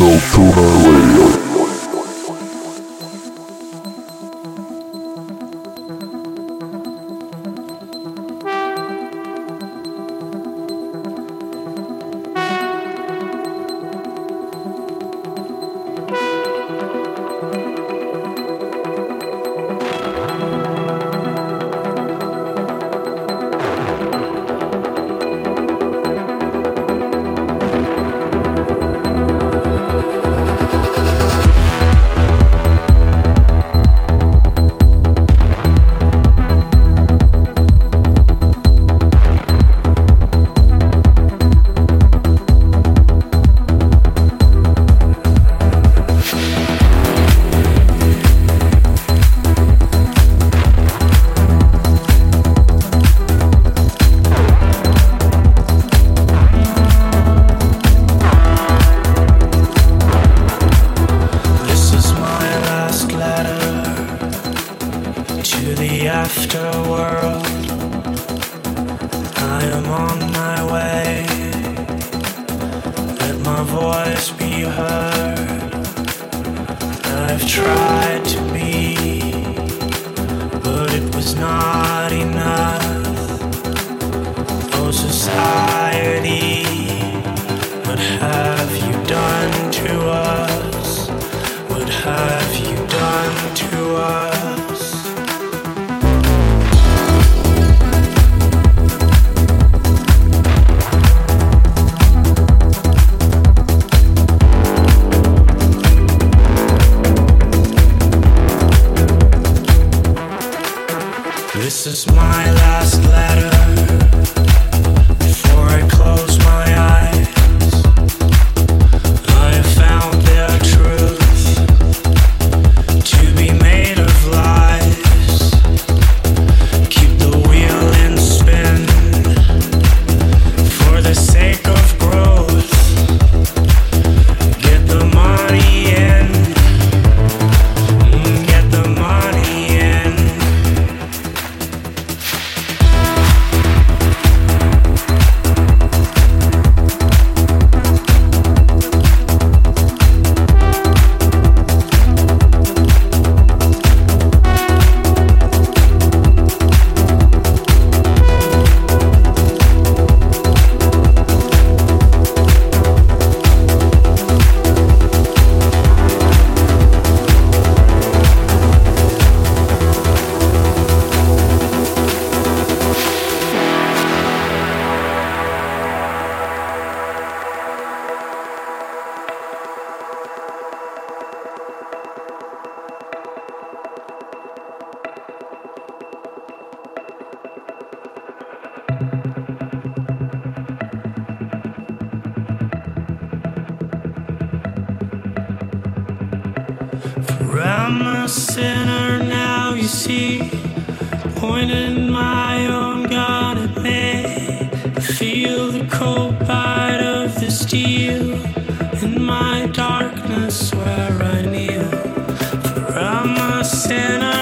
Nocturnal Radio. I'm a sinner now, you see. Pointing my own gun at me. Feel the cold bite of the steel in my darkness where I kneel. For I'm a sinner.